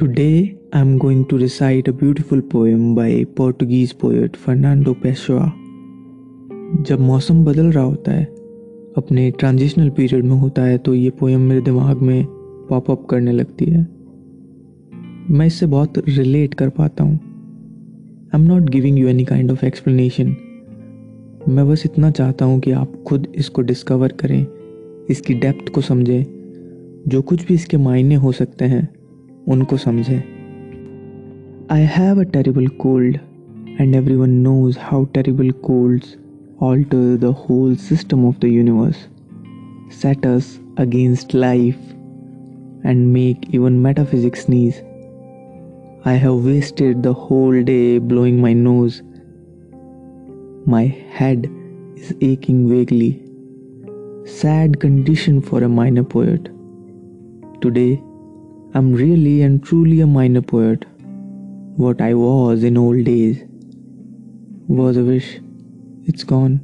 Today, I'm going to recite a beautiful poem by Portuguese poet Fernando Pessoa. जब मौसम बदल रहा होता है, अपने ट्रांजिशनल पीरियड में होता है तो ये पोएम मेरे दिमाग में पॉप अप करने लगती है। मैं इससे बहुत रिलेट कर पाता हूँ। I am not giving you any kind of explanation मैं बस इतना चाहता हूँ कि आप खुद इसको डिस्कवर करें, इसकी डेप्थ को समझें, जो कुछ भी इसके मायने हो सकते हैं। उनको समझें I have a terrible cold and every one knows how terrible colds alter the whole system of the universe, set us against life, and make even metaphysics sneeze. I have wasted the whole day blowing my nose. My head is aching vaguely. Sad condition for a minor poet. Today, I'm really and truly a minor poet. What I was in old days was a wish. It's gone.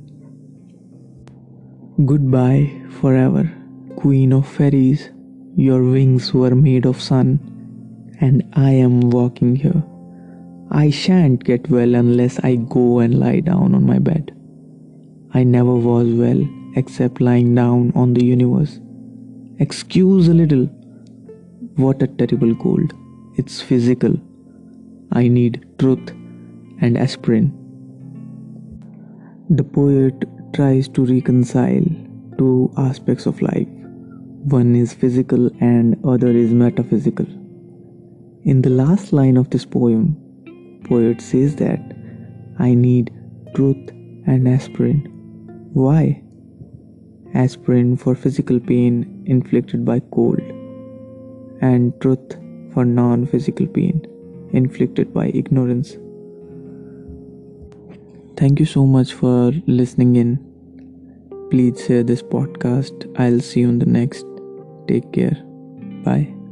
Goodbye forever, Queen of Fairies. Your wings were made of sun, and I am walking here. I shan't get well unless I go and lie down on my bed. I never was well except lying down on the universe. Excuse a little. What a terrible cold. It's physical. I need truth and aspirin. The poet tries to reconcile two aspects of life. One is physical and other is metaphysical. In the last line of this poem, poet says that I need truth and aspirin. Why? Aspirin for physical pain inflicted by cold and truth for non physical pain inflicted by ignorance. Thank you so much for listening in. Please share this podcast. I'll see you in the next. Take care. Bye.